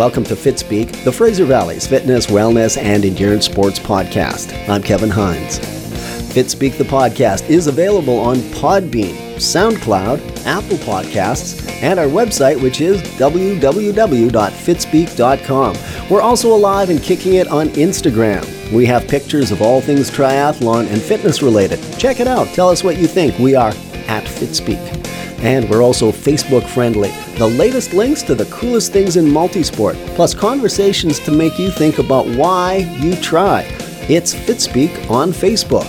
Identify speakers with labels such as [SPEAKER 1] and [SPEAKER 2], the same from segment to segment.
[SPEAKER 1] Welcome to Fitspeek, the Fraser Valley's fitness, wellness, and endurance sports podcast. I'm Kevin Hines. Fitspeek the podcast is available on Podbean, SoundCloud, Apple Podcasts, and our website, which is www.fitspeek.com. We're also alive and kicking it on Instagram. We have pictures of all things triathlon and fitness related. Check it out. Tell us what you think. We are at Fitspeek. And we're also Facebook friendly. The latest links to the coolest things in multisport, plus conversations to make you think about why you try. It's Fitspeek on Facebook.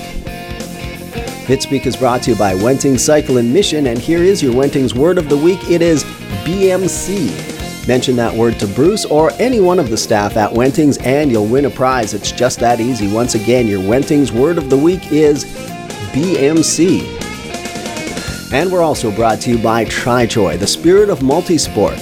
[SPEAKER 1] Fitspeek is brought to you by Wenting Cycle and Mission, and here is your Wenting's word of the week. It is BMC. Mention that word to Bruce or any one of the staff at Wenting's, and you'll win a prize. It's just that easy. Once again, your Wenting's word of the week is BMC. And we're also brought to you by TriJoy, the spirit of multisport.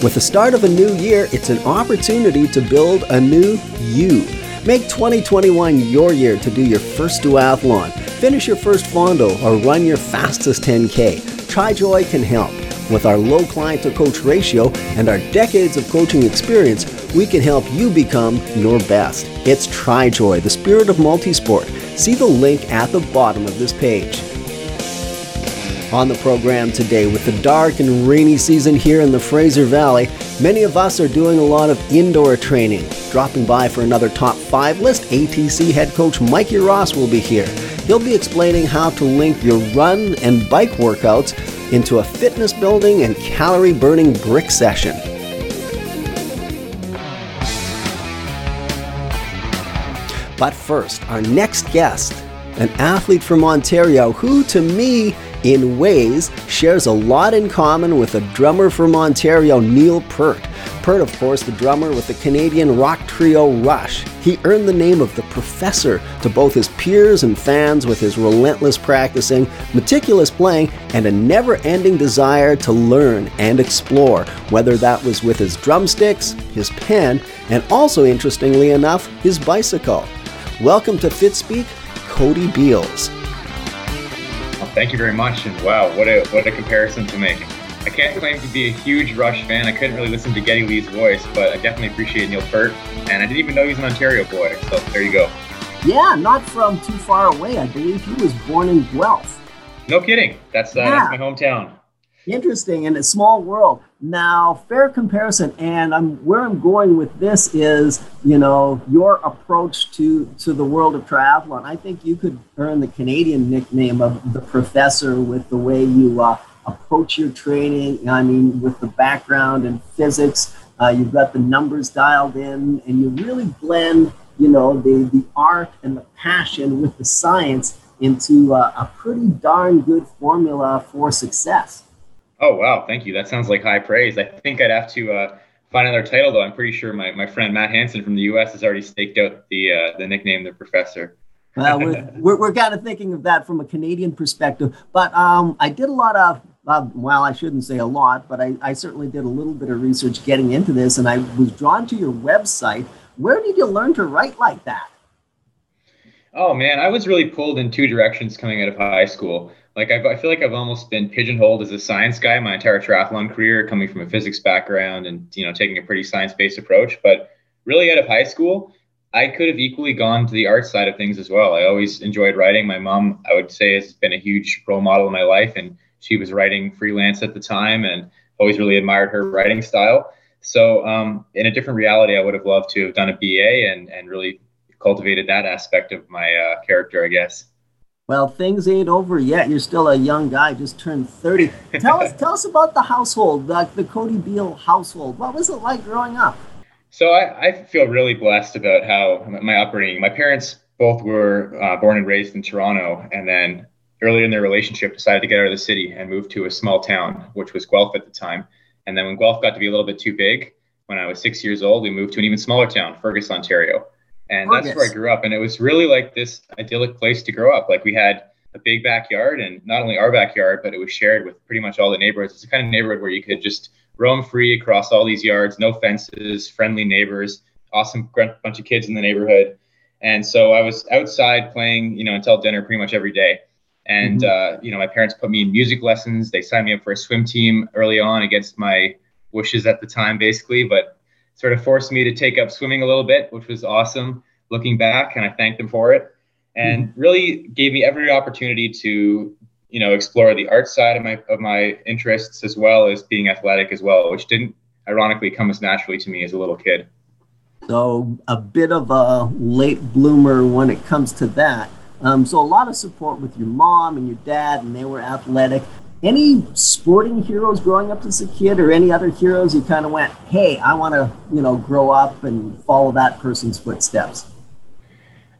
[SPEAKER 1] With the start of a new year, it's an opportunity to build a new you. Make 2021 your year to do your first duathlon, finish your first fondo, or run your fastest 10K. TriJoy can help. With our low client to coach ratio and our decades of coaching experience, we can help you become your best. It's TriJoy, the spirit of multisport. See the link at the bottom of this page. On the program today, with the dark and rainy season here in the Fraser Valley, many of us are doing a lot of indoor training. Dropping by for another top five list, ATC head coach Mikey Ross will be here. He'll be explaining how to link your run and bike workouts into a fitness building and calorie burning brick session. But first, our next guest, an athlete from Ontario who, to me, in ways, shares a lot in common with a drummer from Ontario, Neil Peart. Peart, of course, the drummer with the Canadian rock trio Rush. He earned the name of the Professor to both his peers and fans with his relentless practicing, meticulous playing, and a never ending desire to learn and explore, whether that was with his drumsticks, his pen, and also, interestingly enough, his bicycle. Welcome to Fitspeek, Cody Beals.
[SPEAKER 2] Thank you very much. And wow, what a what a comparison to make. I can't claim to be a huge Rush fan. I couldn't really listen to Geddy Lee's voice, but I definitely appreciate Neil Peart. And I didn't even know he was an Ontario boy. So there you go.
[SPEAKER 1] Yeah, not from too far away. I believe he was born in Guelph.
[SPEAKER 2] No kidding. That's uh, yeah. that's my hometown.
[SPEAKER 1] Interesting and a small world. Now, fair comparison, and I'm where I'm going with this is, you know, your approach to to the world of triathlon. I think you could earn the Canadian nickname of the professor with the way you uh, approach your training. I mean, with the background in physics, uh, you've got the numbers dialed in, and you really blend, you know, the the art and the passion with the science into uh, a pretty darn good formula for success.
[SPEAKER 2] Oh wow, thank you. That sounds like high praise. I think I'd have to uh, find another title though. I'm pretty sure my, my friend Matt Hanson from the U.S. has already staked out the uh, the nickname the Professor.
[SPEAKER 1] well, we're, we're, we're, kind of thinking of that from a Canadian perspective. But um, I did a lot of uh, well, I shouldn't say a lot, but I, I certainly did a little bit of research getting into this, and I was drawn to your website. Where did you learn to write like that?
[SPEAKER 2] Oh man, I was really pulled in two directions coming out of high school. Like I've, I feel like I've almost been pigeonholed as a science guy my entire triathlon career, coming from a physics background and you know taking a pretty science-based approach. But really, out of high school, I could have equally gone to the art side of things as well. I always enjoyed writing. My mom, I would say, has been a huge role model in my life, and she was writing freelance at the time, and always really admired her writing style. So, um, in a different reality, I would have loved to have done a BA and and really cultivated that aspect of my uh, character, I guess.
[SPEAKER 1] Well, things ain't over yet. You're still a young guy, just turned 30. Tell us, tell us about the household, the, the Cody Beals household. What was it like growing up?
[SPEAKER 2] So I, I feel really blessed about how my upbringing. My parents both were uh, born and raised in Toronto, and then early in their relationship decided to get out of the city and move to a small town, which was Guelph at the time. And then when Guelph got to be a little bit too big, when I was six years old, we moved to an even smaller town, Fergus, Ontario and that's where I grew up. And it was really like this idyllic place to grow up. Like we had a big backyard, and not only our backyard, but it was shared with pretty much all the neighborhoods. It's the kind of neighborhood where you could just roam free across all these yards, no fences, friendly neighbors, awesome bunch of kids in the neighborhood. And so I was outside playing, you know, until dinner pretty much every day. And mm-hmm. uh, you know, my parents put me in music lessons. They signed me up for a swim team early on against my wishes at the time, basically. But sort of forced me to take up swimming a little bit, which was awesome looking back, and I thanked them for it. And mm-hmm. really gave me every opportunity to, you know, explore the art side of my of my interests as well as being athletic as well, which didn't ironically come as naturally to me as a little kid.
[SPEAKER 1] So a bit of a late bloomer when it comes to that. Um, so a lot of support with your mom and your dad, and they were athletic. Any sporting heroes growing up as a kid, or any other heroes you kind of went, "Hey, I want to, you know, grow up and follow that person's footsteps."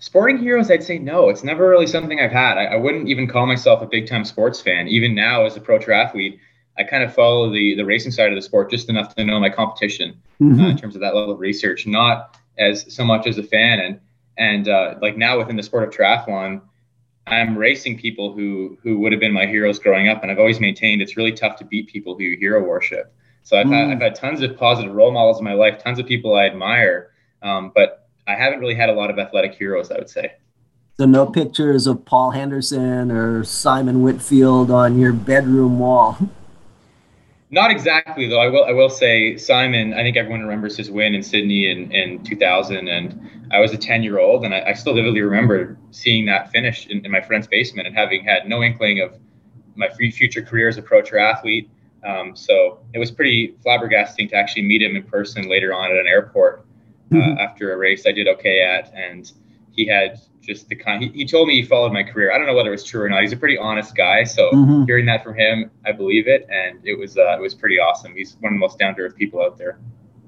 [SPEAKER 2] Sporting heroes, I'd say no. It's never really something I've had. I, I wouldn't even call myself a big time sports fan. Even now, as a pro triathlete, I kind of follow the the racing side of the sport just enough to know my competition mm-hmm. uh, in terms of that level of research, not as so much as a fan. And and uh, like now within the sport of triathlon, I'm racing people who who would have been my heroes growing up, and I've always maintained it's really tough to beat people who you hero worship. So I've, mm. had, I've had tons of positive role models in my life, tons of people I admire, um, but I haven't really had a lot of athletic heroes. I would say.
[SPEAKER 1] So no pictures of Paul Henderson or Simon Whitfield on your bedroom wall.
[SPEAKER 2] Not exactly, though. I will. I will say Simon. I think everyone remembers his win in Sydney in, in 2000, and I was a 10 year old, and I, I, still vividly remember seeing that finish in, in, my friend's basement and having had no inkling of my future career as a pro triathlete. Um, so it was pretty flabbergasting to actually meet him in person later on at an airport uh, mm-hmm. after a race I did okay at, and he had just the kind. He, he, told me he followed my career. I don't know whether it was true or not. He's a pretty honest guy, so mm-hmm. hearing that from him, I believe it, and it was uh, it was pretty awesome. He's one of the most down to earth people out there.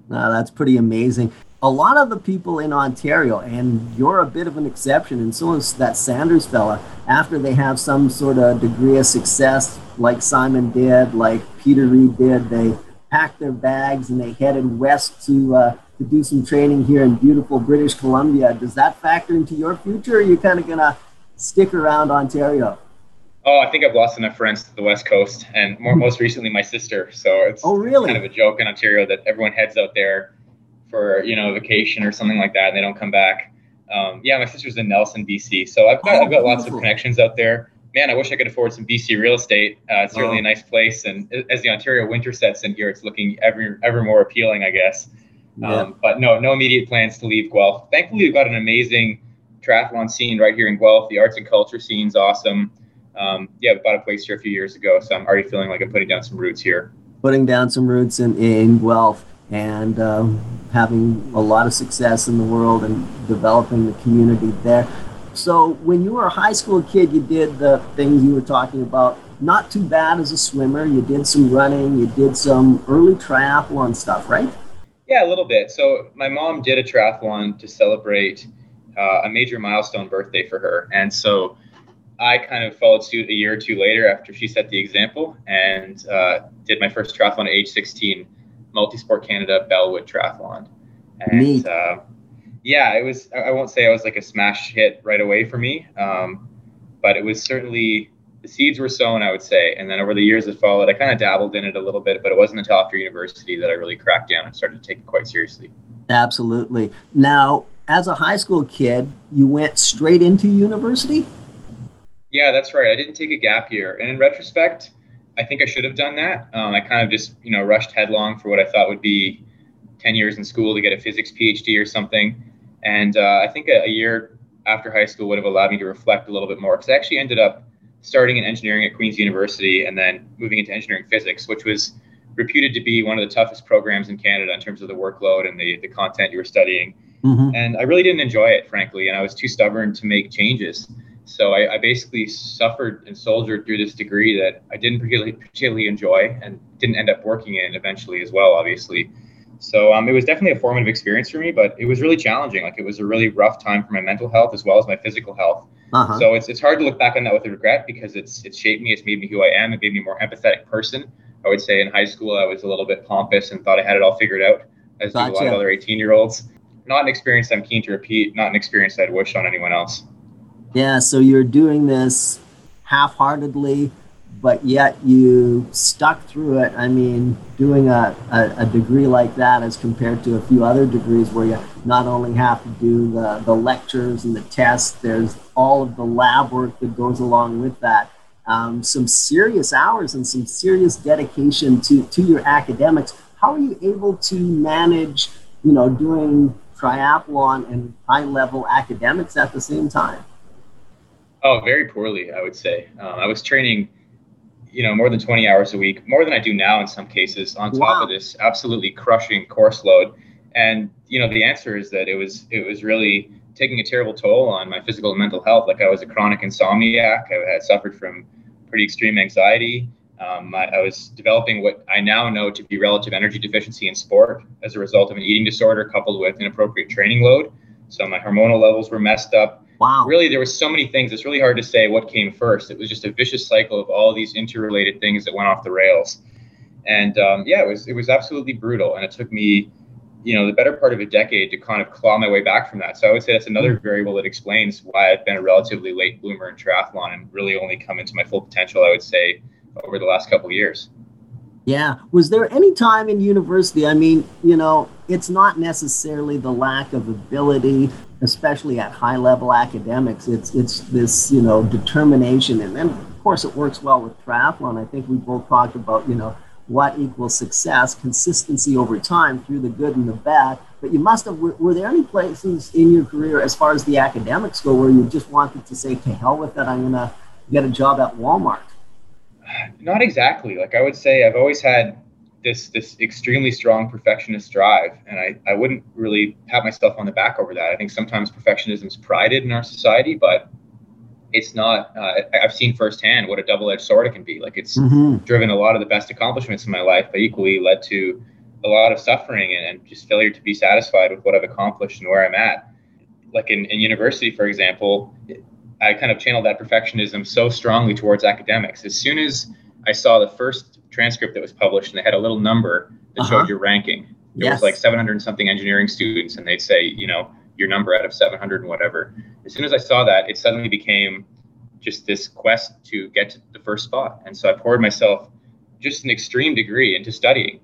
[SPEAKER 1] Uh, that's pretty amazing. A lot of the people in Ontario, and you're a bit of an exception, and so is that Sanders fella. After they have some sort of degree of success, like Simon did, like Peter Reid did, they packed their bags and they headed west to. Uh, to do some training here in beautiful British Columbia. Does that factor into your future? Or are you kind of going to stick around Ontario?
[SPEAKER 2] Oh, I think I've lost enough friends to the West Coast, and more, most recently my sister. So it's,
[SPEAKER 1] oh, really?
[SPEAKER 2] kind of a joke in Ontario that everyone heads out there for you know a vacation or something like that, and they don't come back. Um, yeah, my sister's in Nelson, BC, so I've got, oh, I've got lots of connections out there. Man, I wish I could afford some BC real estate. Uh, it's certainly oh. a nice place, and as the Ontario winter sets in here, it's looking ever ever more appealing, I guess. Yeah. Um, but no, no immediate plans to leave Guelph. Thankfully, we've got an amazing triathlon scene right here in Guelph. The arts and culture scene's awesome. Um, yeah, we bought a place here a few years ago, so I'm already feeling like I'm putting down some roots here.
[SPEAKER 1] Putting down some roots in, in Guelph and um, having a lot of success in the world and developing the community there. So, when you were a high school kid, you did the things you were talking about. Not too bad as a swimmer. You did some running, you did some early triathlon stuff, right?
[SPEAKER 2] Yeah, a little bit. So my mom did a triathlon to celebrate uh, a major milestone birthday for her, and so I kind of followed suit a year or two later after she set the example and uh, did my first triathlon at age 16, Multisport Canada Belwood Triathlon. And uh, yeah, it was. I won't say I was like a smash hit right away for me, um, but it was certainly the seeds were sown, I would say. And then over the years that followed, I kind of dabbled in it a little bit, but it wasn't until after university that I really cracked down and started to take it quite seriously.
[SPEAKER 1] Absolutely. Now, as a high school kid, you went straight into university?
[SPEAKER 2] Yeah, that's right. I didn't take a gap year. And in retrospect, I think I should have done that. Um, I kind of just, you know, rushed headlong for what I thought would be 10 years in school to get a physics PhD or something. And uh, I think a, a year after high school would have allowed me to reflect a little bit more because I actually ended up starting in engineering at Queen's University and then moving into engineering physics, which was reputed to be one of the toughest programs in Canada in terms of the workload and the, the content you were studying. Mm-hmm. And I really didn't enjoy it, frankly, and I was too stubborn to make changes. So I, I, basically suffered and soldiered through this degree that I didn't particularly, particularly enjoy and didn't end up working in eventually as well, obviously. So um, it was definitely a formative experience for me, but it was really challenging. Like it was a really rough time for my mental health as well as my physical health. Uh-huh. So it's, it's hard to look back on that with regret because it's it's shaped me, it's made me who I am, it made me a more empathetic person. I would say in high school I was a little bit pompous and thought I had it all figured out, as gotcha. do a lot of other 18 year olds. Not an experience I'm keen to repeat, not an experience I'd wish on anyone else.
[SPEAKER 1] Yeah, so you're doing this half heartedly but yet you stuck through it. I mean, doing a, a, a, degree like that as compared to a few other degrees where you not only have to do the, the lectures and the tests, there's all of the lab work that goes along with that. Um, some serious hours and some serious dedication to, to your academics. How are you able to manage you know, doing triathlon and high level academics at the same time?
[SPEAKER 2] Oh, very poorly, I would say. Um, I was training, you know, more than 20 hours a week, more than I do now in some cases, on top wow. of this absolutely crushing course load. And you know, the answer is that it was it was really taking a terrible toll on my physical and mental health. Like I was a chronic insomniac. I had suffered from pretty extreme anxiety. Um, I, I, was developing what I now know to be relative energy deficiency in sport as a result of an eating disorder coupled with inappropriate training load. So my hormonal levels were messed up.
[SPEAKER 1] Wow.
[SPEAKER 2] Really, there were so many things. It's really hard to say what came first. It was just a vicious cycle of all these interrelated things that went off the rails. And um, yeah, it was it was absolutely brutal. And it took me, you know, the better part of a decade to kind of claw my way back from that. So I would say that's another hmm. variable that explains why I've been a relatively late bloomer in triathlon and really only come into my full potential. I would say over the last couple of years.
[SPEAKER 1] Yeah. Was there any time in university? I mean, you know, it's not necessarily the lack of ability, especially at high level academics. It's it's this, you know, determination, and then of course it works well with triathlon. I think we both talked about, you know, what equals success, consistency over time through the good and the bad. But you must have. Were, were there any places in your career, as far as the academics go, where you just wanted to say, "To hell with it, I'm gonna get a job at Walmart"?
[SPEAKER 2] Not exactly. Like I would say, I've always had this this extremely strong perfectionist drive, and I I wouldn't really pat myself on the back over that. I think sometimes perfectionism is prided in our society, but it's not. Uh, I've seen firsthand what a double-edged sword it can be. Like it's mm-hmm. driven a lot of the best accomplishments in my life, but equally led to a lot of suffering and, and just failure to be satisfied with what I've accomplished and where I'm at. Like in, in university, for example, I kind of channeled that perfectionism so strongly towards academics. As soon as I saw the first transcript that was published and they had a little number that uh-huh. showed your ranking, there yes. was like 700 something engineering students, and they'd say, you know, your number out of 700 and whatever. As soon as I saw that, it suddenly became just this quest to get to the first spot. And so I poured myself just an extreme degree into studying.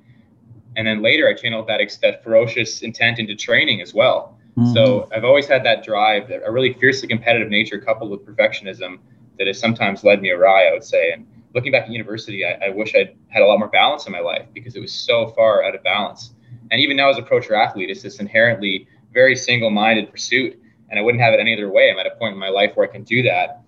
[SPEAKER 2] And then later I channeled that, that ferocious intent into training as well. Mm-hmm. So I've always had that drive, a really fiercely competitive nature coupled with perfectionism that has sometimes led me awry, I would say. And looking back at university, I, I wish I'd had a lot more balance in my life because it was so far out of balance. And even now as a pro triathlete, it's this inherently very single-minded pursuit. And I wouldn't have it any other way. I'm at a point in my life where I can do that.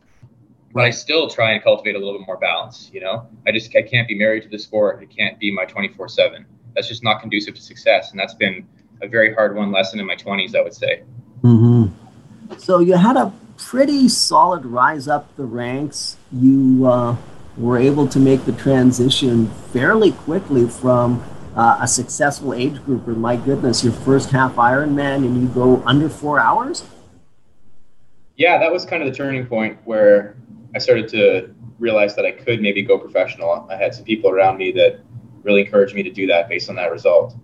[SPEAKER 2] But I still try and cultivate a little bit more balance, you know? I just I can't be married to the sport. It can't be my 24-7. That's just not conducive to success. And that's been a very hard won lesson in my 20s, I would say.
[SPEAKER 1] Mm-hmm. So you had a pretty solid rise up the ranks. You uh, were able to make the transition fairly quickly from uh, a successful age grouper. My goodness, your first half Ironman, and you go under four hours.
[SPEAKER 2] Yeah, that was kind of the turning point where I started to realize that I could maybe go professional. I had some people around me that really encouraged me to do that based on that result.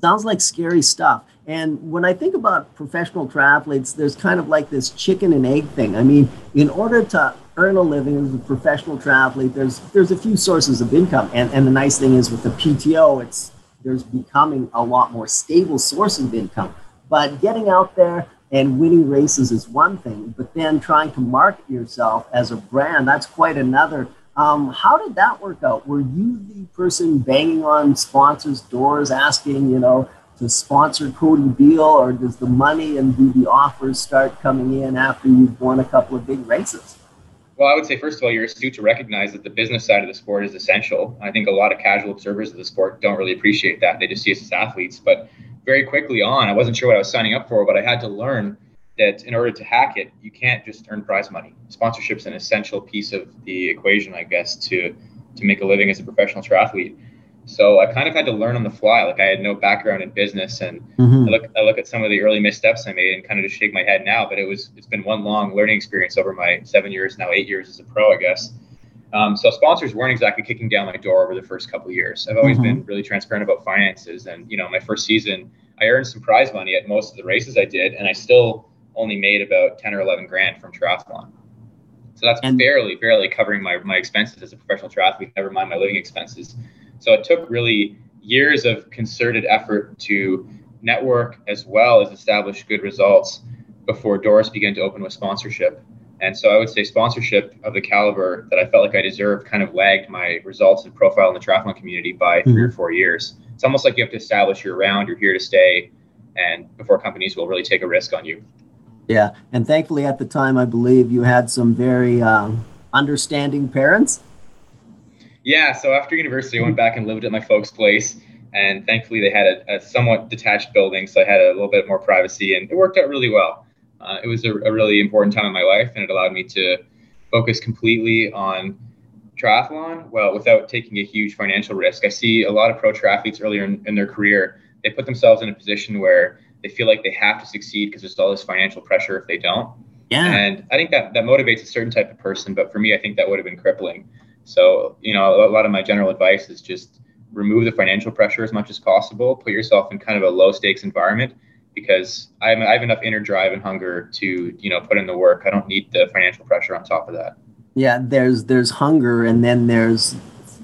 [SPEAKER 1] Sounds like scary stuff. And when I think about professional triathletes, there's kind of like this chicken and egg thing. I mean, in order to earn a living as a professional triathlete, there's there's a few sources of income. And and the nice thing is with the PTO, it's there's becoming a lot more stable source of income. But getting out there and winning races is one thing, but then trying to market yourself as a brand, that's quite another um, how did that work out? Were you the person banging on sponsors' doors, asking, you know, to sponsor Cody Beals, or does the money and do the offers start coming in after you've won a couple of big races?
[SPEAKER 2] Well, I would say first of all, you're astute to recognize that the business side of the sport is essential. I think a lot of casual observers of the sport don't really appreciate that; they just see us as athletes. But very quickly on, I wasn't sure what I was signing up for, but I had to learn that in order to hack it, you can't just earn prize money. Sponsorship's an essential piece of the equation, I guess, to to make a living as a professional triathlete. So I kind of had to learn on the fly. Like I had no background in business, and mm-hmm. I look I look at some of the early missteps I made and kind of just shake my head now. But it was it's been one long learning experience over my seven years now, eight years as a pro, I guess. Um, so sponsors weren't exactly kicking down my door over the first couple years. I've always mm-hmm. been really transparent about finances, and you know, my first season, I earned some prize money at most of the races I did, and I still only made about 10 or 11 grand from triathlon. So that's and, barely, barely covering my, my expenses as a professional triathlete, never mind my living expenses. So it took really years of concerted effort to network as well as establish good results before doors began to open with sponsorship. And so I would say sponsorship of the caliber that I felt like I deserved kind of lagged my results and profile in the triathlon community by mm-hmm. three or four years. It's almost like you have to establish you're around, you're here to stay, and before companies will really take a risk on you.
[SPEAKER 1] Yeah, and thankfully at the time, I believe you had some very um, understanding parents.
[SPEAKER 2] Yeah, so after university, I went back and lived at my folks' place, and thankfully they had a, a somewhat detached building, so I had a little bit more privacy, and it worked out really well. Uh, it was a, a really important time in my life, and it allowed me to focus completely on triathlon, well, without taking a huge financial risk. I see a lot of pro triathletes earlier in, in their career, they put themselves in a position where they feel like they have to succeed because there's all this financial pressure if they don't.
[SPEAKER 1] Yeah.
[SPEAKER 2] And I think that that motivates a certain type of person, but for me, I think that would have been crippling. So, you know, a lot of my general advice is just remove the financial pressure as much as possible. Put yourself in kind of a low stakes environment because I have, enough inner drive and hunger to, you know, put in the work. I don't need the financial pressure on top of that.
[SPEAKER 1] Yeah, there's there's hunger and then there's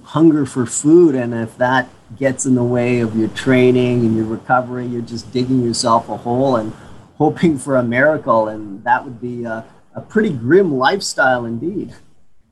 [SPEAKER 1] hunger for food and if that gets in the way of your training and your recovery. You're just digging yourself a hole and hoping for a miracle, and that would be a, a pretty grim lifestyle indeed.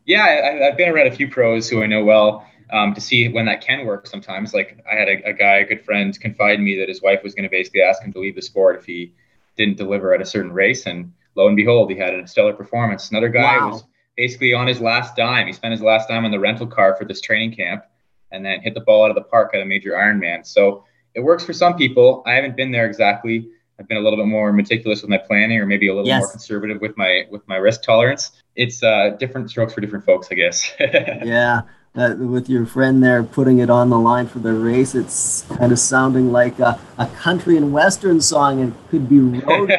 [SPEAKER 2] Yeah, I, have been around a few pros who I know well um, to see when that can work. Sometimes, like I had a, a guy, a good friend, confide in me that his wife was going to basically ask him to leave the sport if he didn't deliver at a certain race, and lo and behold, he had a stellar performance. Another guy wow. was basically on his last dime. He spent his last dime on the rental car for this training camp and then hit the ball out of the park at a major Ironman. So it works for some people. I haven't been there exactly. I've been a little bit more meticulous with my planning, or maybe a little yes. more conservative with my with my risk tolerance. It's uh, different strokes for different folks, I guess.
[SPEAKER 1] yeah, uh, with your friend there putting it on the line for the race, it's kind of sounding like a, a country and western song, and could be road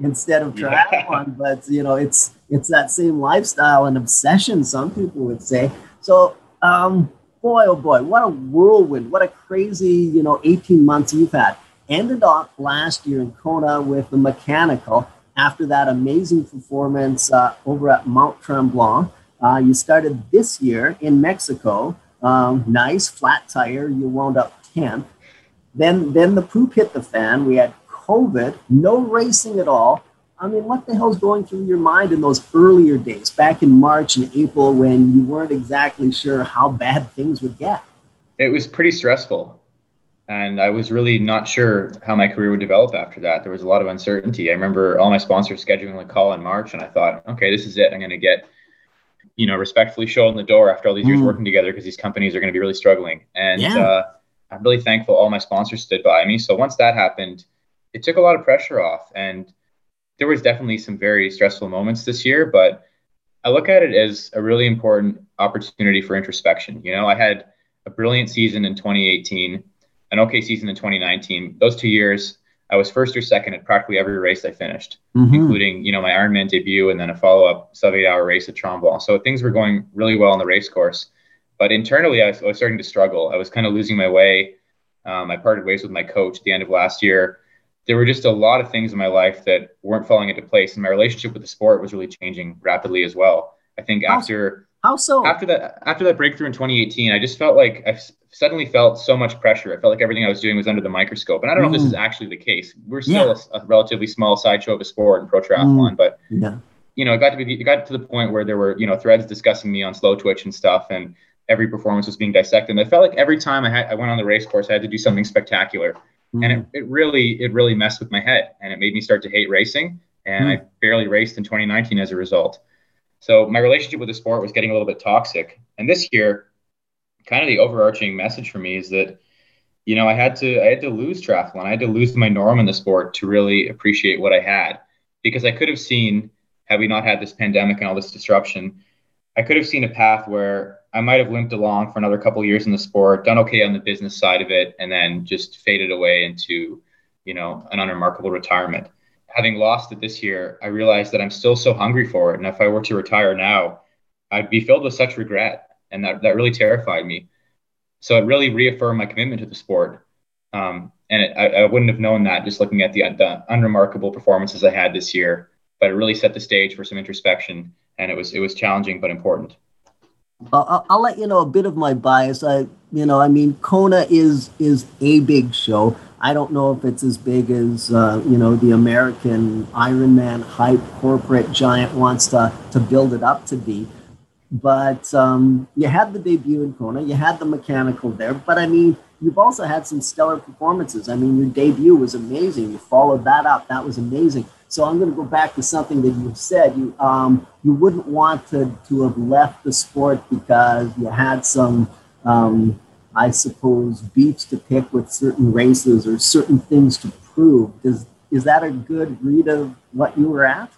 [SPEAKER 1] instead of triathlon. Yeah. But you know, it's it's that same lifestyle and obsession. Some people would say. So, um, boy, oh boy, what a whirlwind! What a crazy, you know, 18 months you've had. Ended off last year in Kona with the mechanical. After that amazing performance uh, over at Mount Tremblant, uh, you started this year in Mexico. Um, nice flat tire. You wound up 10th. Then, then the poop hit the fan. We had COVID, no racing at all. I mean, what the hell's going through your mind in those earlier days, back in March and April, when you weren't exactly sure how bad things would get?
[SPEAKER 2] It was pretty stressful. And I was really not sure how my career would develop after that. There was a lot of uncertainty. I remember all my sponsors scheduling a call in March, and I thought, okay, this is it. I'm going to get, you know, respectfully shown the door after all these years mm. working together because these companies are going to be really struggling. And yeah. uh, I'm really thankful all my sponsors stood by me. So once that happened, it took a lot of pressure off. And there was definitely some very stressful moments this year, but I look at it as a really important opportunity for introspection. You know, I had a brilliant season in 2018, an okay season in 2019. Those two years, I was first or second at practically every race I finished, mm-hmm. including, you know, my Ironman debut and then a follow-up sub-eight hour race at Tremblant. So things were going really well on the race course. But internally, I was, I was starting to struggle. I was kind of losing my way. Um, I parted ways with my coach at the end of last year there were just a lot of things in my life that weren't falling into place, and my relationship with the sport was really changing rapidly as well. I think
[SPEAKER 1] how,
[SPEAKER 2] after
[SPEAKER 1] how so
[SPEAKER 2] after that after that breakthrough in 2018, I just felt like I suddenly felt so much pressure. I felt like everything I was doing was under the microscope, and I don't know mm. if this is mm. actually the case. We're still yeah. a, a, relatively small sideshow of a sport in pro triathlon, mm. but
[SPEAKER 1] yeah.
[SPEAKER 2] you know, it got to be it got to the point where there were you know threads discussing me on Slowtwitch and stuff, and every performance was being dissected. And I felt like every time I had I went on the race course, I had to do something spectacular mm-hmm. and it, it really it really messed with my head and it made me start to hate racing and i barely raced in 2019 as a result so my relationship with the sport was getting a little bit toxic. And this year kind of the overarching message for me is that you know i had to i had to lose triathlon. I had to lose my norm in the sport to really appreciate what i had. Because i could have seen had we not had this pandemic and all this disruption i could have seen a path where I might have limped along for another couple years in the sport, done okay on the business side of it, and then just faded away into, you know, an unremarkable retirement. Having lost it this year, I realized that I'm still so hungry for it. And if I were to retire now, I'd be filled with such regret. And that, that really terrified me. So it really reaffirmed my commitment to the sport. Um, and it, I, I, wouldn't have known that just looking at the, the unremarkable performances I had this year. But it really set the stage for some introspection. And it was, it was challenging but important.
[SPEAKER 1] I'll, I'll, let you know a bit of my bias. I, you know, I mean, Kona is is a big show. I don't know if it's as big as uh, you know the American Ironman hype corporate giant wants to to build it up to be. But um, you had the debut in Kona, you had the mechanical there. But I mean, you've also had some stellar performances. I mean, your debut was amazing. You followed that up. That was amazing. So I'm going to go back to something that you said. You um, you wouldn't want to to have left the sport because you had some, um, I suppose, beats to pick with certain races or certain things to prove. Is is that a good read of what you were at?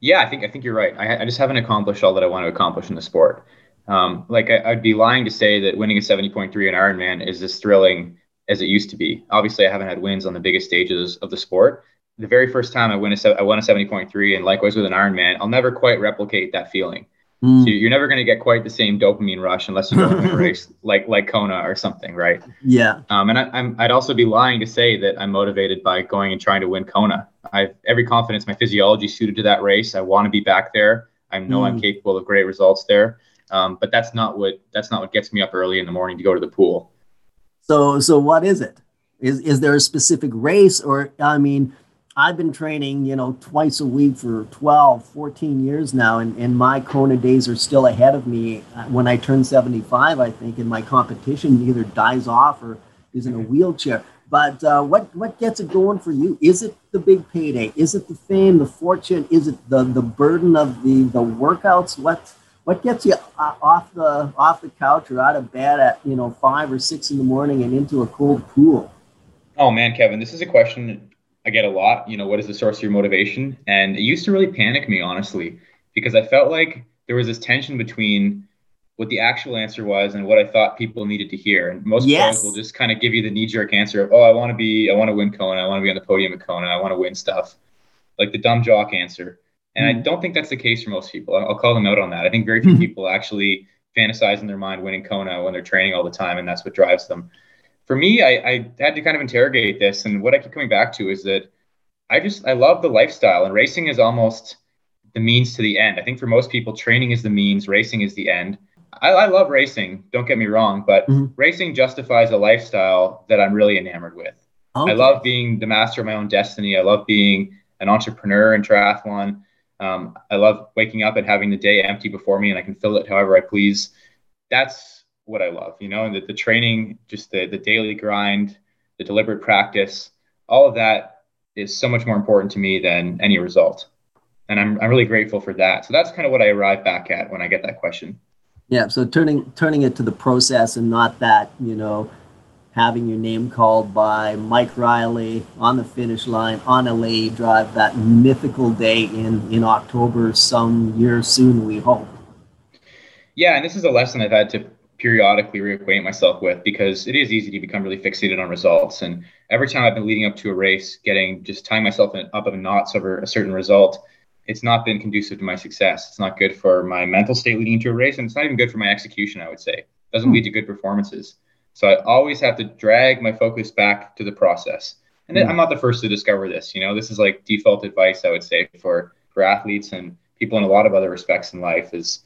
[SPEAKER 2] Yeah, I think I think you're right. I, I just haven't accomplished all that I want to accomplish in the sport. Um, like I, would be lying to say that winning a 70.3 in Ironman is as thrilling as it used to be. Obviously, I haven't had wins on the biggest stages of the sport. The very first time I win a I won a 70.3, and likewise with an Ironman, I'll never quite replicate that feeling. Mm. So you're never going to get quite the same dopamine rush unless you go to a race like like Kona or something, right?
[SPEAKER 1] Yeah.
[SPEAKER 2] Um, and I, am I'd also be lying to say that I'm motivated by going and trying to win Kona. I have every confidence my physiology suited to that race. I want to be back there. I know mm. I'm capable of great results there. Um, but that's not what that's not what gets me up early in the morning to go to the pool.
[SPEAKER 1] So so what is it? Is is there a specific race or I mean I've been training, you know, twice a week for 12, 14 years now, and, and my Kona days are still ahead of me. When I turn 75, I think, and my competition either dies off or is in a wheelchair. But uh, what what gets it going for you? Is it the big payday? Is it the fame, the fortune? Is it the the burden of the the workouts? What what gets you uh, off the off the couch or out of bed at you know five or six in the morning and into a cold pool?
[SPEAKER 2] Oh man, Kevin, this is a question I get a lot. You know, what is the source of your motivation? And it used to really panic me, honestly, because I felt like there was this tension between what the actual answer was and what I thought people needed to hear. And most yes. pros will just kind of give you the knee jerk answer of, oh, I want to be, I want to win Kona, I want to be on the podium at Kona, I want to win stuff, like the dumb jock answer. And mm I hmm. don't think that's the case for most people. I'll call them out on that. I think very few hmm. people actually fantasize in their mind winning Kona when they're training all the time, and that's what drives them. For me, I, I had to kind of interrogate this, and what I keep coming back to is that I just I love the lifestyle, and racing is almost the means to the end. I think for most people, training is the means, racing is the end. I, I love racing. Don't get me wrong, but mm-hmm. racing justifies a lifestyle that I'm really enamored with. Okay. I love being the master of my own destiny. I love being an entrepreneur in triathlon. Um, I love waking up and having the day empty before me and I can fill it however I please. That's what I love, you know, and the, the training, just the, the daily grind, the deliberate practice, all of that is so much more important to me than any result. And I'm, I'm really grateful for that. So that's kind of what I arrive back at when I get that question.
[SPEAKER 1] Yeah. So turning, turning it to the process and not that, you know, having your name called by Mike Riley on the finish line on Ali'i Drive, that mythical day in, in October, some year soon, we hope.
[SPEAKER 2] Yeah, and this is a lesson I've had to periodically reacquaint myself with because it is easy to become really fixated on results. And every time I've been leading up to a race, getting just tying myself in, up in knots over a certain result, it's not been conducive to my success. It's not good for my mental state leading into a race, and it's not even good for my execution, I would say. It doesn't hmm. lead to good performances. So I always have to drag my focus back to the process. And mm. I'm not the first to discover this. You know, this is like default advice I would say for for athletes and people in a lot of other respects in life is.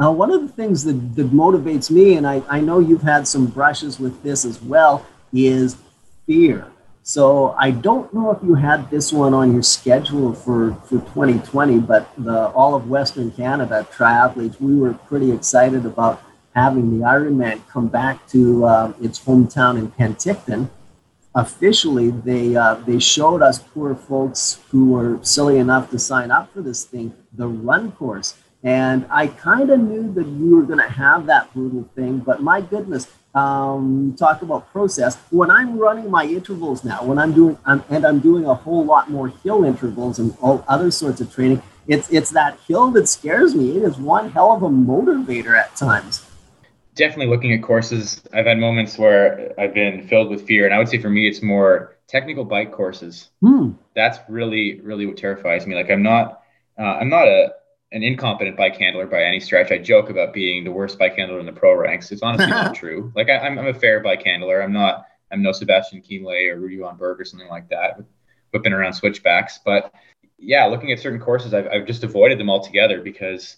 [SPEAKER 1] Uh, one of the things that, that motivates me, and I, I know you've had some brushes with this as well, is fear. So I don't know if you had this one on your schedule for, for 2020, but the all of Western Canada triathletes, we were pretty excited about having the Ironman come back to uh, its hometown in Penticton. Officially, they uh, they showed us poor folks who were silly enough to sign up for this thing the run course, and I kind of knew that you were going to have that brutal thing. But my goodness, um, talk about process. When I'm running my intervals now, when I'm doing I'm, and I'm doing a whole lot more hill intervals and all other sorts of training, it's it's that hill that scares me. It is one hell of a motivator at times
[SPEAKER 2] definitely looking at courses. I've had moments where I've been filled with fear, and I would say for me, it's more technical bike courses. Hmm. That's really, really what terrifies me. Like I'm not, uh, I'm not a an incompetent bike handler by any stretch. I joke about being the worst bike handler in the pro ranks. It's honestly not true. Like I, am I'm, I'm a fair bike handler. I'm not. I'm no Sebastian Kienle or Rudy von Berg or something like that, whipping around switchbacks. But yeah, looking at certain courses, I've, I've just avoided them altogether because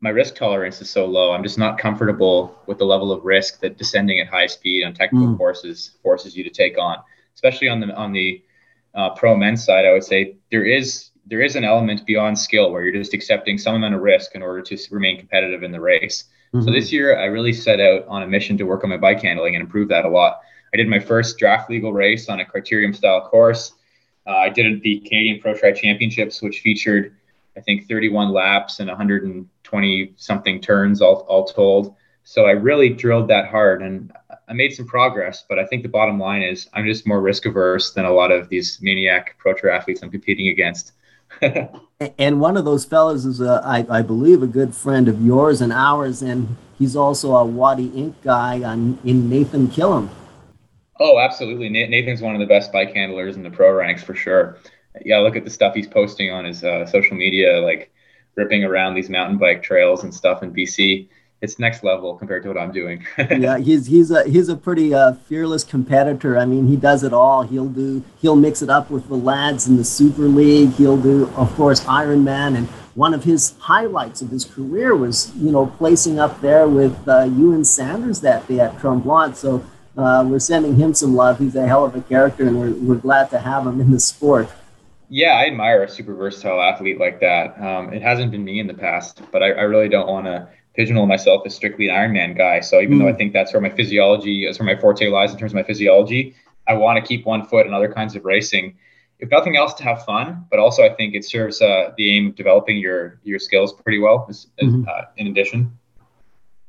[SPEAKER 2] my risk tolerance is so low. I'm just not comfortable with the level of risk that descending at high speed on technical mm. courses forces you to take on, especially on the on the uh, pro men's side. I would say there is there is an element beyond skill where you're just accepting some amount of risk in order to remain competitive in the race. Mm-hmm. So this year, I really set out on a mission to work on my bike handling and improve that a lot. I did my first draft legal race on a criterium style course. Uh, I did the Canadian Pro Tri Championships, which featured, I think, 31 laps and 120 something turns all, all told. So I really drilled that hard and I made some progress. But I think the bottom line is I'm just more risk averse than a lot of these maniac pro tri athletes I'm competing against.
[SPEAKER 1] and one of those fellows is, a, I, I believe, a good friend of yours and ours, and he's also a Wattie Ink guy on, in Nathan Killam.
[SPEAKER 2] Oh, absolutely. Nathan's one of the best bike handlers in the pro ranks for sure. Yeah, look at the stuff he's posting on his uh, social media, like ripping around these mountain bike trails and stuff in BC it's next level compared to what I'm doing.
[SPEAKER 1] yeah, he's he's a he's a pretty uh, fearless competitor. I mean, he does it all. He'll do he'll mix it up with the lads in the Super League. He'll do, of course, Ironman. And one of his highlights of his career was you know placing up there with uh, Ewan Sanders that day at Tremblant. So uh, we're sending him some love. He's a hell of a character, and we're we're glad to have him in the sport.
[SPEAKER 2] Yeah, I admire a super versatile athlete like that. Um, it hasn't been me in the past, but I, I really don't want to pigeonhole myself as strictly an Ironman guy. So even mm. though I mm. think that's where my physiology is where my forte lies in terms of my physiology, I want to keep one foot in other kinds of racing. If nothing else, to have fun, but also I think it serves uh, the aim of developing your your skills pretty well. As, mm-hmm. uh, in addition.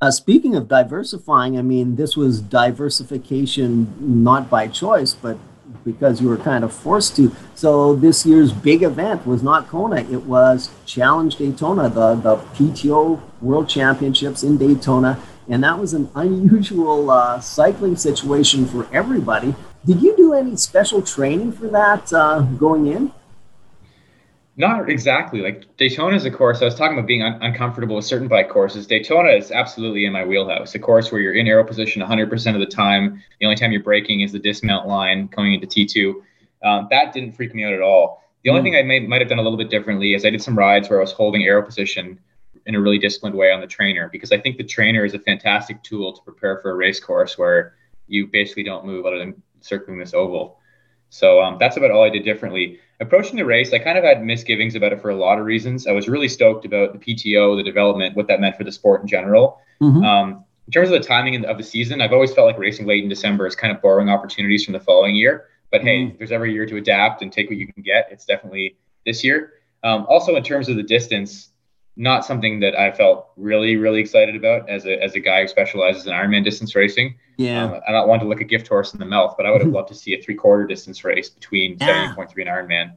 [SPEAKER 1] Uh, speaking of diversifying, I mean, this was diversification not by choice, but because you were kind of forced to. So this year's big event was not Kona; it was Challenge Daytona, the the PTO World Championships in Daytona, and that was an unusual uh, cycling situation for everybody. Did you do any special training for that uh, going in?
[SPEAKER 2] Not exactly. Like Daytona is a course. I was talking about being un- uncomfortable with certain bike courses. Daytona is absolutely in my wheelhouse. A course where you're in aero position 100% of the time. The only time you're braking is the dismount line coming into T2. Um, that didn't freak me out at all. The only mm. thing I may, might have done a little bit differently is I did some rides where I was holding aero position in a really disciplined way on the trainer because I think the trainer is a fantastic tool to prepare for a race course where you basically don't move other than circling this oval. So um, that's about all I did differently approaching the race, I kind of had misgivings about it for a lot of reasons. I was really stoked about the PTO, the development, what that meant for the sport in general. Mm-hmm. Um, in terms of the timing of the season, I've always felt like racing late in December is kind of borrowing opportunities from the following year. But mm-hmm. hey, there's every year to adapt and take what you can get. It's definitely this year. Um, also, in terms of the distance, not something that I felt really, really excited about as a, as a guy who specializes in Ironman distance racing.
[SPEAKER 1] Yeah. Um,
[SPEAKER 2] I'm not one to look a gift horse in the mouth, but I would have loved to see a three quarter distance race between yeah. 70.3 and Ironman.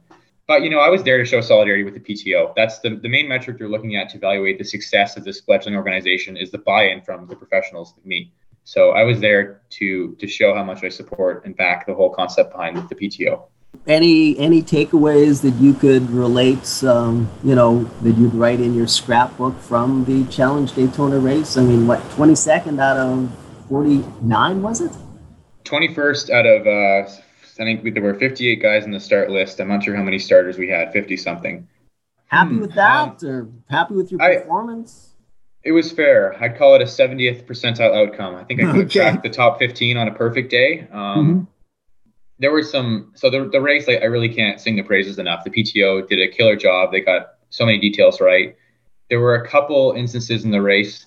[SPEAKER 2] But, you know, I was there to show solidarity with the PTO. That's the, the main metric you're looking at to evaluate the success of this fledgling organization is the buy-in from the professionals like me. So I was there to to show how much I support and back the whole concept behind the PTO
[SPEAKER 1] any any takeaways that you could relate um, you know that you'd write in your scrapbook from the challenge daytona race? I mean what 22nd out of 49 was it?
[SPEAKER 2] 21st out of uh, i think there were 58 guys in the start list. I'm not sure how many starters we had 50 something
[SPEAKER 1] happy hmm. with that um, or happy with your performance?
[SPEAKER 2] I, it was fair. I'd call it a 70th percentile outcome. I think i could okay. track the top 15 on a perfect day. Um, mm-hmm there were some so the, the race like, i really can't sing the praises enough. The pto did a killer job. They got so many details right. There were a couple instances in the race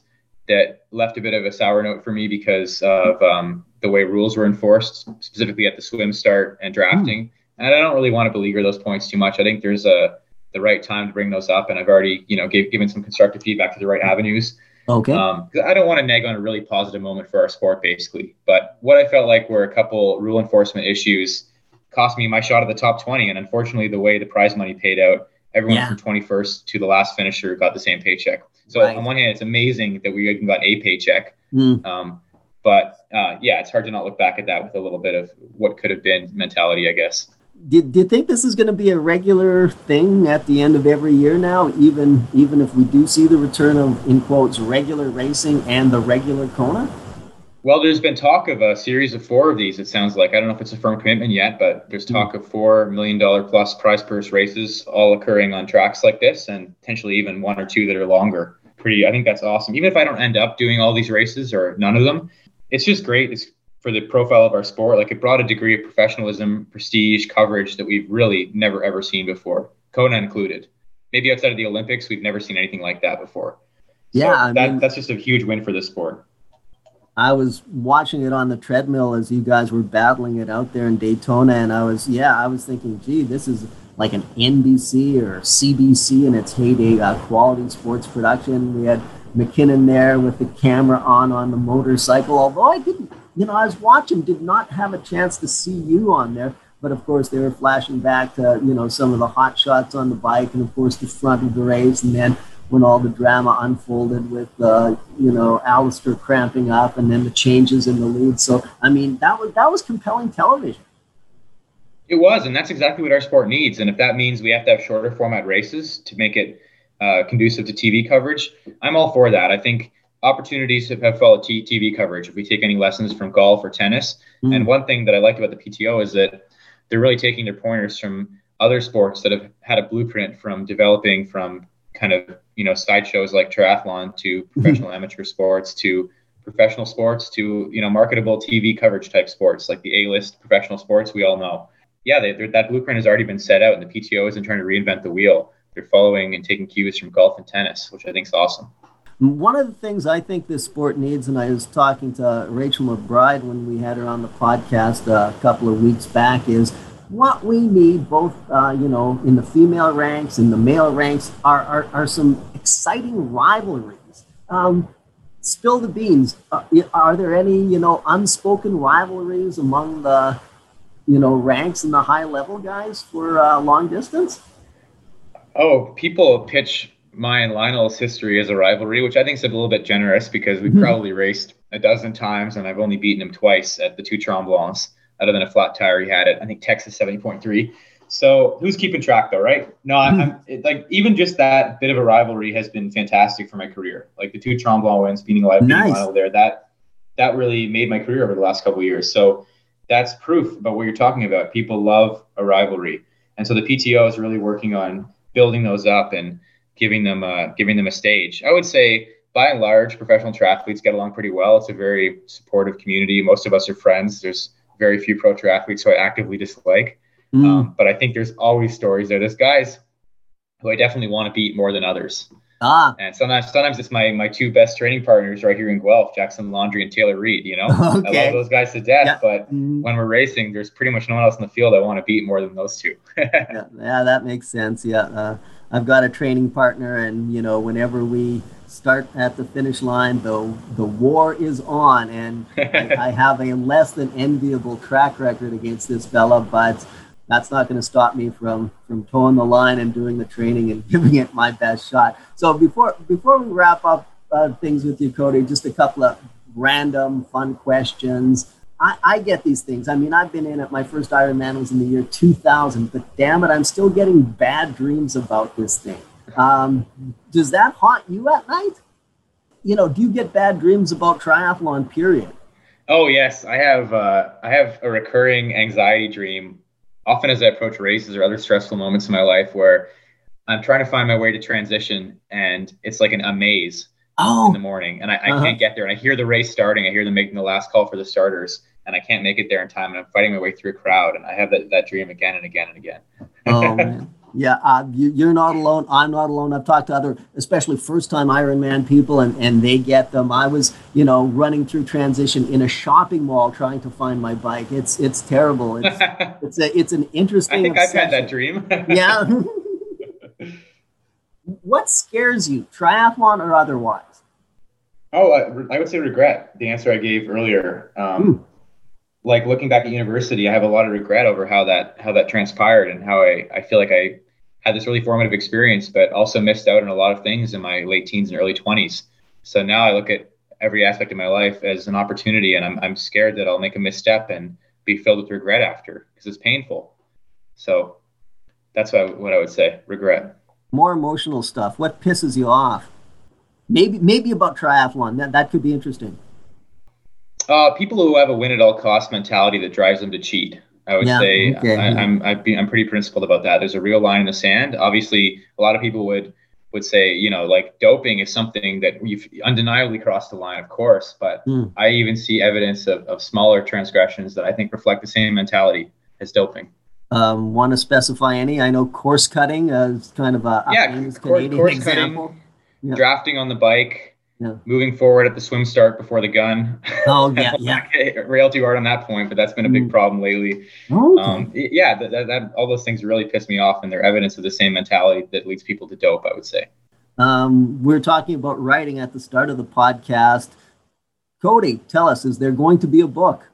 [SPEAKER 2] that left a bit of a sour note for me because of um, the way rules were enforced specifically at the swim start and drafting. Mm. and i don't really want to beleaguer those points too much. I think there's a the right time to bring those up. And i've already you know gave, given some constructive feedback to the right avenues
[SPEAKER 1] Okay. Um,
[SPEAKER 2] I don't want to neg on a really positive moment for our sport, basically. But what I felt like were a couple rule enforcement issues cost me my shot at the top 20. And unfortunately, the way the prize money paid out, everyone yeah. from 21st to the last finisher got the same paycheck. So right. on one hand, it's amazing that we even got a paycheck. Mm. Um, but uh, yeah, it's hard to not look back at that with a little bit of what could have been mentality, I guess
[SPEAKER 1] do, do you think this is going to be a regular thing at the end of every year now, even even if we do see the return of in quotes regular racing and the regular Kona?
[SPEAKER 2] Well, there's been talk of a series of four of these. It sounds like I don't know if it's a firm commitment yet, but there's hmm. talk of four million dollar plus prize purse races all occurring on tracks like this, and potentially even one or two that are longer. Pretty, I think that's awesome. Even if I don't end up doing all these races or none of them, it's just great. It's for the profile of our sport. Like it brought a degree of professionalism, prestige, coverage that we've really never ever seen before, Kona included. Maybe outside of the Olympics, we've never seen anything like that before. yeah, so that, mean, that's just a huge win for the sport.
[SPEAKER 1] I was watching it on the treadmill as you guys were battling it out there in Daytona, and I was, yeah, I was thinking, gee, this is like an NBC or CBC in its heyday, uh, quality sports production. We had McKinnon there with the camera on on the motorcycle. Although I didn't, you know, I was watching, did not have a chance to see you on there. But of course, they were flashing back to you know some of the hot shots on the bike, and of course the front of the race, and then when all the drama unfolded with uh, you know Alistair cramping up, and then the changes in the lead. So I mean, that was that was compelling television.
[SPEAKER 2] It was, and that's exactly what our sport needs. And if that means we have to have shorter format races to make it uh, conducive to TV coverage, I'm all for that. I think opportunities have followed TV coverage. If we take any lessons from golf or tennis, mm. and one thing that I like about the PTO is that they're really taking their pointers from other sports that have had a blueprint from developing from kind of you know sideshows like triathlon to mm-hmm. professional amateur sports to professional sports to you know marketable TV coverage type sports like the A-list professional sports we all know. Yeah, they, that blueprint has already been set out, and the PTO isn't trying to reinvent the wheel they're following and taking cues from golf and tennis, which I think is awesome.
[SPEAKER 1] One of the things I think this sport needs, and I was talking to Rachel McBride when we had her on the podcast a couple of weeks back, is what we need, both uh, you know, in the female ranks and the male ranks, are are, are some exciting rivalries. Um, spill the beans. Uh, are there any you know unspoken rivalries among the you know ranks and the high level guys for uh, long distance?
[SPEAKER 2] Oh, people pitch my and Lionel's history as a rivalry, which I think is a little bit generous because we mm-hmm. probably raced a dozen times and I've only beaten him twice at the two Tremblants, other than a flat tire he had at I think Texas 70.3. So who's keeping track though, right? No, mm-hmm. I'm it, like even just that bit of a rivalry has been fantastic for my career. Like the two Tremblant wins, beating nice. Lionel there, that that really made my career over the last couple years. So that's proof about what you're talking about. People love a rivalry, and so the PTO is really working on building those up and giving them uh, giving them a stage. I would say by and large, professional triathletes get along pretty well. It's a very supportive community. Most of us are friends. There's very few pro triathletes who I actively dislike, mm. um, but I think there's always stories there. There's guys who I definitely want to beat more than others. Ah. And sometimes, sometimes it's my my two best training partners right here in Guelph, Jackson Laundry and Taylor Reid. You know, okay. I love those guys to death. Yeah. But mm-hmm. when we're racing, there's pretty much no one else in the field I want to beat more than those two.
[SPEAKER 1] yeah, yeah, that makes sense. Yeah, uh, I've got a training partner, and you know, whenever we start at the finish line, the the war is on, and I, I have a less than enviable track record against this fella, but that's not going to stop me from from toeing the line and doing the training and giving it my best shot. So before before we wrap up uh, things with you, Cody, just a couple of random fun questions. I, I get these things. I mean, I've been in it. My first Ironman was in the year 2000, but damn it, I'm still getting bad dreams about this thing. Um, does that haunt you at night? You know, do you get bad dreams about triathlon? Period.
[SPEAKER 2] Oh yes, I have. Uh, I have a recurring anxiety dream often as I approach races or other stressful moments in my life where I'm trying to find my way to transition and it's like an amaze oh. in the morning and I, I uh-huh. can't get there. And I hear the race starting. I hear them making the last call for the starters and I can't make it there in time. And I'm fighting my way through a crowd and I have that, that dream again and again and again.
[SPEAKER 1] oh, man. Yeah, uh, you, are not alone. I'm not alone. I've talked to other, especially first-time Ironman people, and, and they get them. I was, you know, running through transition in a shopping mall trying to find my bike. It's it's terrible. It's it's a, it's an interesting.
[SPEAKER 2] I think obsession. I've had that dream.
[SPEAKER 1] yeah. what scares you, triathlon or otherwise?
[SPEAKER 2] Oh, I, I, would say regret. The answer I gave earlier. Um, like looking back at university, I have a lot of regret over how that how that transpired and how I, I feel like I had this really formative experience, but also missed out on a lot of things in my late teens and early 20s. So now I look at every aspect of my life as an opportunity, and I'm I'm scared that I'll make a misstep and be filled with regret after because it's painful. So that's what I, what I would say. Regret.
[SPEAKER 1] More emotional stuff. What pisses you off? Maybe maybe about triathlon. That that could be interesting.
[SPEAKER 2] Uh, people who have a win at all cost mentality that drives them to cheat. I would yeah, say okay. I, am I'm, I'm pretty principled about that. There's a real line in the sand. Obviously, a lot of people would would say, you know, like doping is something that you've undeniably crossed the line, of course. But mm. I even see evidence of, of smaller transgressions that I think reflect the same mentality as doping.
[SPEAKER 1] Um, want to specify any? I know course cutting is kind of a,
[SPEAKER 2] yeah, course, course example. Cutting, yeah. drafting on the bike, yeah. moving forward at the swim start before the gun.
[SPEAKER 1] Oh yeah, yeah.
[SPEAKER 2] Rail too hard on that point, but that's been a big mm. problem lately. Okay. Um, yeah, that, that, that, all those things really piss me off, and they're evidence of the same mentality that leads people to dope. I would say.
[SPEAKER 1] Um, we're talking about writing at the start of the podcast. Cody, tell us, is there going to be a book?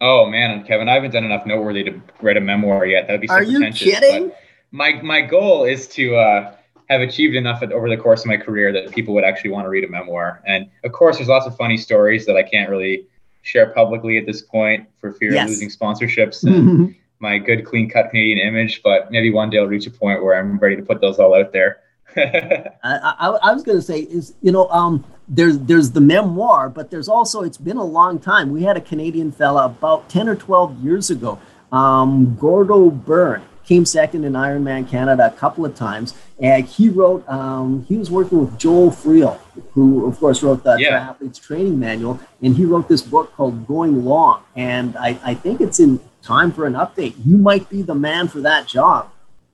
[SPEAKER 2] Oh man, Kevin, I haven't done enough noteworthy to write a memoir yet. That'd be so
[SPEAKER 1] Are you kidding?
[SPEAKER 2] My my goal is to uh, have achieved enough over the course of my career that people would actually want to read a memoir. And of course, there's lots of funny stories that I can't really share publicly at this point for fear yes. of losing sponsorships and my good, clean cut Canadian image. But maybe one day I'll reach a point where I'm ready to put those all out there.
[SPEAKER 1] I, I, I, was going to say is you know um, there's there's the memoir, but there's also it's been a long time. We had a Canadian fella about ten or twelve years ago, um, Gordo Byrne came second in Ironman Canada a couple of times. And he wrote, um, he was working with Joel Friel, who, of course, wrote the yeah. Triathletes Training Manual. And he wrote this book called Going Long. And I, I think it's in time for an update. You might be the man for that job.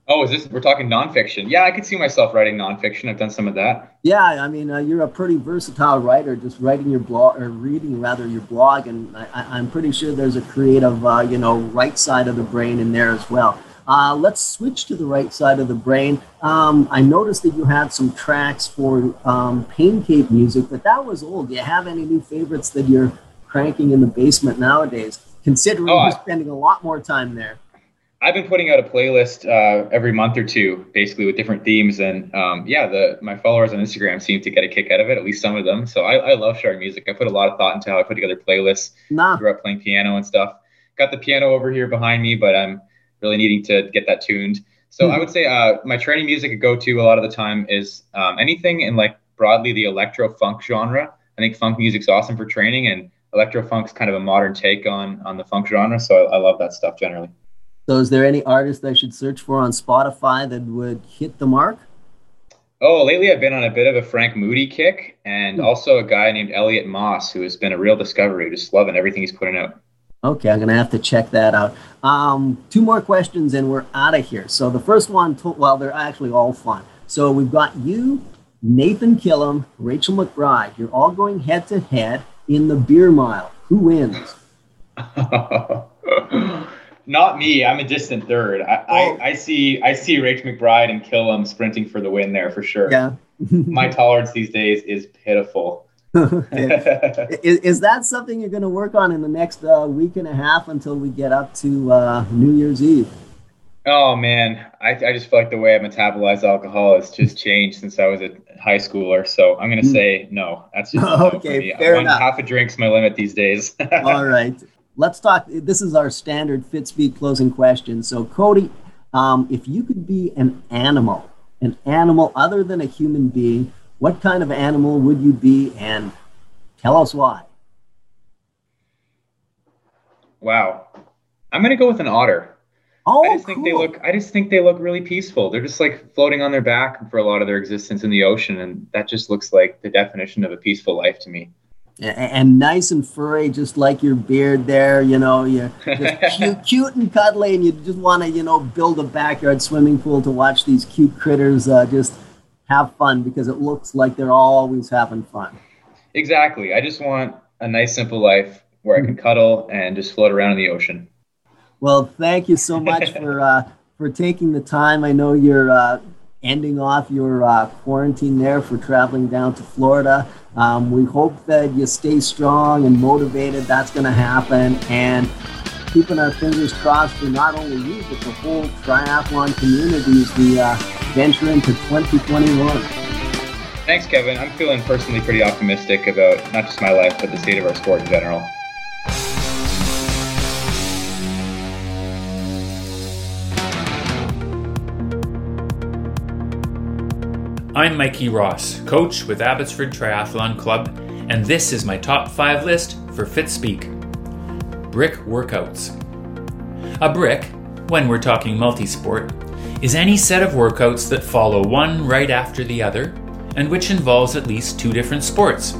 [SPEAKER 2] Oh, is this we're talking nonfiction? Yeah, I could see myself writing nonfiction. I've done some of that.
[SPEAKER 1] Yeah, I mean, uh, you're a pretty versatile writer. Just writing your blog or reading rather your blog, and I, am pretty sure there's a creative, uh, you know, right side of the brain in there as well. Uh, let's switch to the right side of the brain. Um, I noticed that you had some tracks for um, Pain cave music, but that was old. Do you have any new favorites that you're cranking in the basement nowadays? Considering oh, you're spending a lot more time there.
[SPEAKER 2] I've been putting out a playlist uh, every month or two, basically with different themes, and um, yeah, the my followers on Instagram seem to get a kick out of it. At least some of them. So I, I love sharing music. I put a lot of thought into how I put together playlists. Nah. Grew up playing piano and stuff. Got the piano over here behind me, but I'm really needing to get that tuned. So mm-hmm. I would say uh, my training music I go to a lot of the time is um, anything in like broadly the electro funk genre. I think funk music's awesome for training, and electro funk's kind of a modern take on on the funk genre. So I, I love that stuff generally.
[SPEAKER 1] So, is there any artist I should search for on Spotify that would hit the mark?
[SPEAKER 2] Oh, lately I've been on a bit of a Franc Moody kick, and mm. also a guy named Elliot Moss, who has been a real discovery. Just loving everything he's putting out.
[SPEAKER 1] Okay, I'm gonna have to check that out. Um, two more questions and we're out of here. So the first one, well, they're actually all fun. So we've got you, Nathan Killam, Rachel McBride. You're all going head to head in the beer mile. Who wins?
[SPEAKER 2] Not me. I'm a distant third. I, oh. I, I, see I see Rach McBride and Killam sprinting for the win there for sure.
[SPEAKER 1] Yeah.
[SPEAKER 2] My tolerance these days is pitiful.
[SPEAKER 1] is, is, that something you're going to work on in the next uh, week and a half until we get up to uh, New Year's Eve?
[SPEAKER 2] Oh man, I, I just feel like the way I metabolize alcohol has just changed since I was a high schooler. So I'm gonna hmm. say no. That's just
[SPEAKER 1] okay. Fair One, enough.
[SPEAKER 2] Half a drink's my limit these days.
[SPEAKER 1] All right, let's talk. This is our standard Fitspeek closing question. So Cody, um, if you could be an animal, an animal other than a human being, what kind of animal would you be, and tell us why?
[SPEAKER 2] Wow, I'm gonna go with an otter.
[SPEAKER 1] Oh,
[SPEAKER 2] I just
[SPEAKER 1] cool.
[SPEAKER 2] think they look. I just think they look really peaceful. They're just like floating on their back for a lot of their existence in the ocean, and that just looks like the definition of a peaceful life to me.
[SPEAKER 1] And nice and furry, just like your beard there. You know, you're just cute, cute and cuddly, and you just want to, you know, build a backyard swimming pool to watch these cute critters uh, just have fun because it looks like they're always having fun.
[SPEAKER 2] Exactly. I just want a nice, simple life where I can cuddle and just float around in the ocean.
[SPEAKER 1] Well, thank you so much for uh, for taking the time. I know you're uh, ending off your uh, quarantine there for traveling down to Florida. Um, we hope that you stay strong and motivated. That's going to happen, and keeping our fingers crossed for not only you but the whole triathlon community as we uh, venture into 2021.
[SPEAKER 2] Thanks, Kevin. I'm feeling personally pretty optimistic about not just my life, but the state of our sport in general.
[SPEAKER 3] I'm Mikey Ross, coach with Abbotsford Triathlon Club, and this is my top five list for Fitspeek. Brick workouts. A brick, when we're talking multisport, is any set of workouts that follow one right after the other and which involves at least two different sports.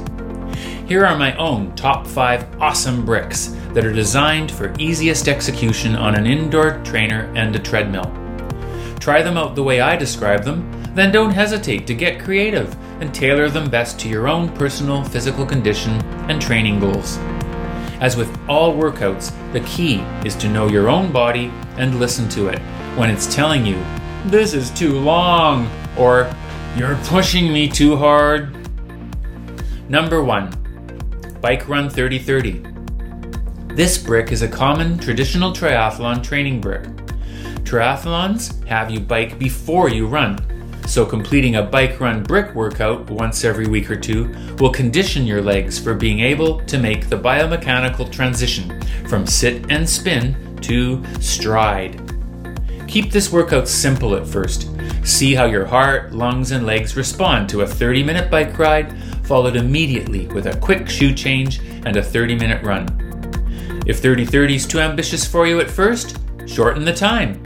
[SPEAKER 3] Here are my own top 5 awesome bricks that are designed for easiest execution on an indoor trainer and a treadmill. Try them out the way I describe them, then don't hesitate to get creative and tailor them best to your own personal physical condition and training goals. As with all workouts, the key is to know your own body and listen to it when it's telling you, this is too long, or you're pushing me too hard. Number one, Bike Run 3030. This brick is a common traditional triathlon training brick. Triathlons have you bike before you run, so completing a bike run brick workout once every week or two will condition your legs for being able to make the biomechanical transition from sit and spin to stride. Keep this workout simple at first. See how your heart, lungs, and legs respond to a 30 minute bike ride, followed immediately with a quick shoe change and a 30 minute run. If 30 30 is too ambitious for you at first, shorten the time.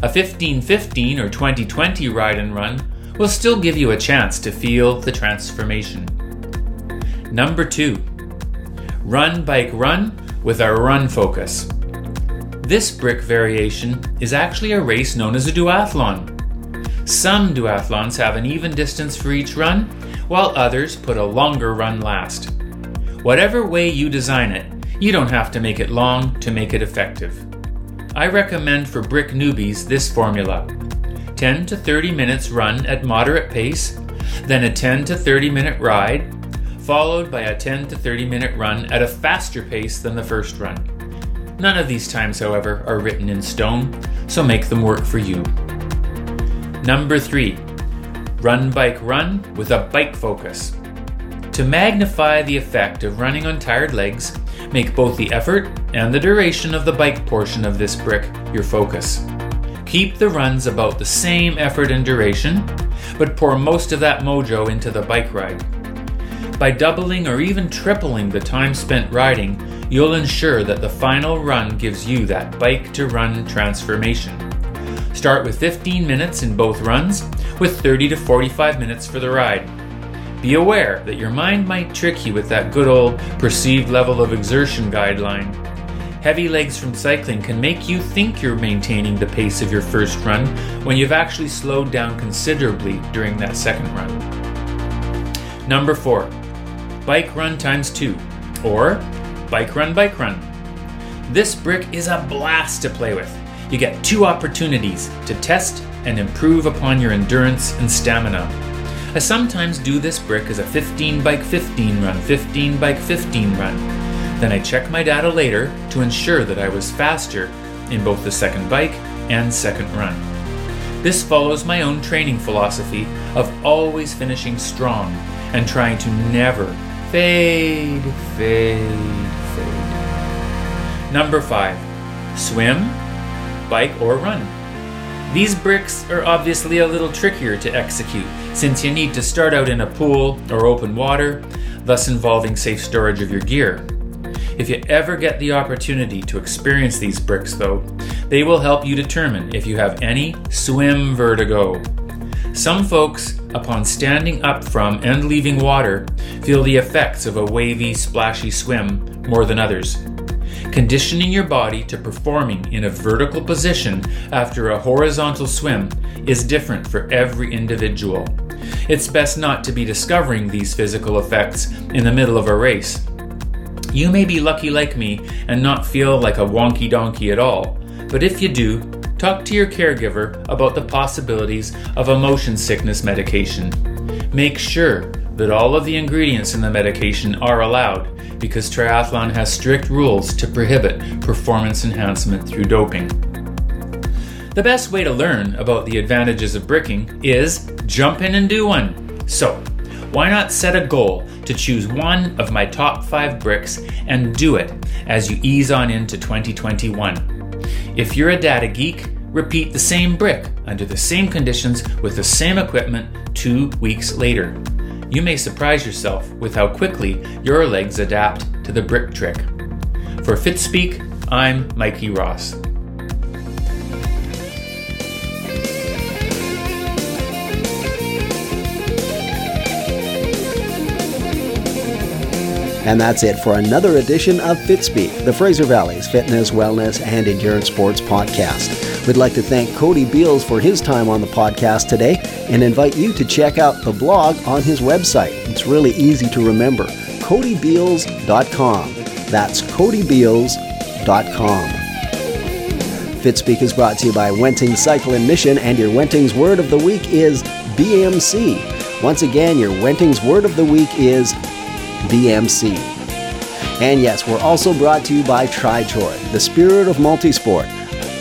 [SPEAKER 3] A 1515 or 2020 ride and run will still give you a chance to feel the transformation. Number 2. Run bike run with a run focus. This brick variation is actually a race known as a duathlon. Some duathlons have an even distance for each run, while others put a longer run last. Whatever way you design it, you don't have to make it long to make it effective. I recommend for brick newbies this formula 10 to 30 minutes run at moderate pace, then a 10 to 30 minute ride, followed by a 10 to 30 minute run at a faster pace than the first run. None of these times, however, are written in stone, so make them work for you. Number 3. Run bike run with a bike focus. To magnify the effect of running on tired legs, Make both the effort and the duration of the bike portion of this brick your focus. Keep the runs about the same effort and duration, but pour most of that mojo into the bike ride. By doubling or even tripling the time spent riding, you'll ensure that the final run gives you that bike to run transformation. Start with 15 minutes in both runs, with 30 to 45 minutes for the ride. Be aware that your mind might trick you with that good old perceived level of exertion guideline. Heavy legs from cycling can make you think you're maintaining the pace of your first run when you've actually slowed down considerably during that second run. Number 4. Bike run times 2 or bike run bike run. This brick is a blast to play with. You get two opportunities to test and improve upon your endurance and stamina. I sometimes do this brick as a 15 bike 15 run, 15 bike 15 run. Then I check my data later to ensure that I was faster in both the second bike and second run. This follows my own training philosophy of always finishing strong and trying to never fade, fade, fade. Number 5. Swim, bike, or run. These bricks are obviously a little trickier to execute since you need to start out in a pool or open water, thus involving safe storage of your gear. If you ever get the opportunity to experience these bricks, though, they will help you determine if you have any swim vertigo. Some folks, upon standing up from and leaving water, feel the effects of a wavy, splashy swim more than others. Conditioning your body to performing in a vertical position after a horizontal swim is different for every individual. It's best not to be discovering these physical effects in the middle of a race. You may be lucky like me and not feel like a wonky donkey at all, but if you do, talk to your caregiver about the possibilities of a motion sickness medication. Make sure that all of the ingredients in the medication are allowed because triathlon has strict rules to prohibit performance enhancement through doping. The best way to learn about the advantages of bricking is jump in and do one. So, why not set a goal to choose one of my top five bricks and do it as you ease on into 2021? If you're a data geek, repeat the same brick under the same conditions with the same equipment two weeks later you may surprise yourself with how quickly your legs adapt to the brick trick. For Fitspeek, I'm Mikey Ross.
[SPEAKER 1] And that's it for another edition of Fitspeek, the Fraser Valley's fitness, wellness, and endurance sports podcast. We'd like to thank Cody Beals for his time on the podcast today and invite you to check out the blog on his website. It's really easy to remember codybeals.com. That's codybeals.com. Fitspeek is brought to you by Wenting Cycle and Mission, and your Wenting's word of the week is BMC. Once again, your Wenting's word of the week is BMC. And yes, we're also brought to you by TriJoy, the spirit of multisport.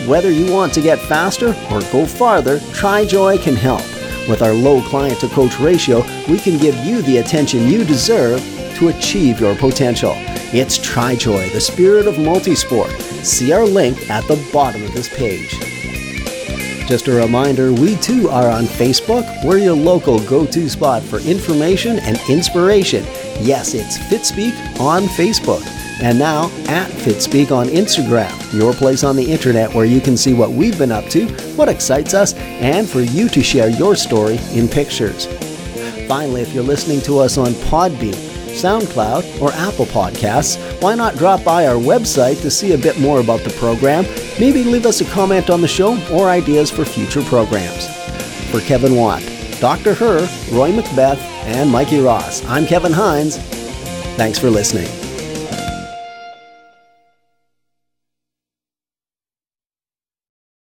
[SPEAKER 1] Whether you want to get faster or go farther, TriJoy can help. With our low client to coach ratio, we can give you the attention you deserve to achieve your potential. It's TriJoy, the spirit of multisport. See our link at the bottom of this page. Just a reminder, we too are on Facebook. We're your local go to spot for information and inspiration. Yes, it's Fitspeek on Facebook. And now at Fitspeek on Instagram, your place on the internet where you can see what we've been up to, what excites us, and for you to share your story in pictures. Finally, if you're listening to us on Podbean, SoundCloud, or Apple Podcasts, why not drop by our website to see a bit more about the program? Maybe leave us a comment on the show or ideas for future programs. For Kevin Watt, Dr. Herr, Roy Macbeth, and Mikey Ross, I'm Kevin Hines. Thanks for listening.